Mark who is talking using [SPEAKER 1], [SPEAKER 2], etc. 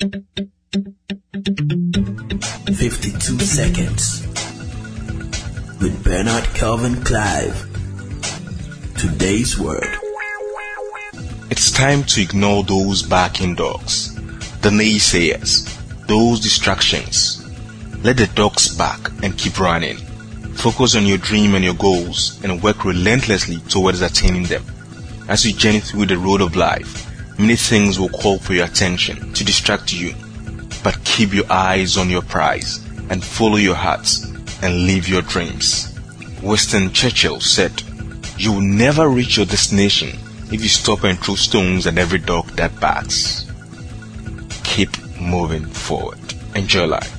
[SPEAKER 1] 52 seconds with Bernard Calvin Clive. Today's word.
[SPEAKER 2] It's time to ignore those barking dogs, the naysayers, those distractions. Let the dogs bark and keep running. Focus on your dream and your goals and work relentlessly towards attaining them. As you journey through the road of life, many things will call for your attention to distract you. But keep your eyes on your prize and follow your heart and live your dreams. Winston Churchill said, You will never reach your destination if you stop and throw stones at every dog that barks. Keep moving forward. Enjoy life.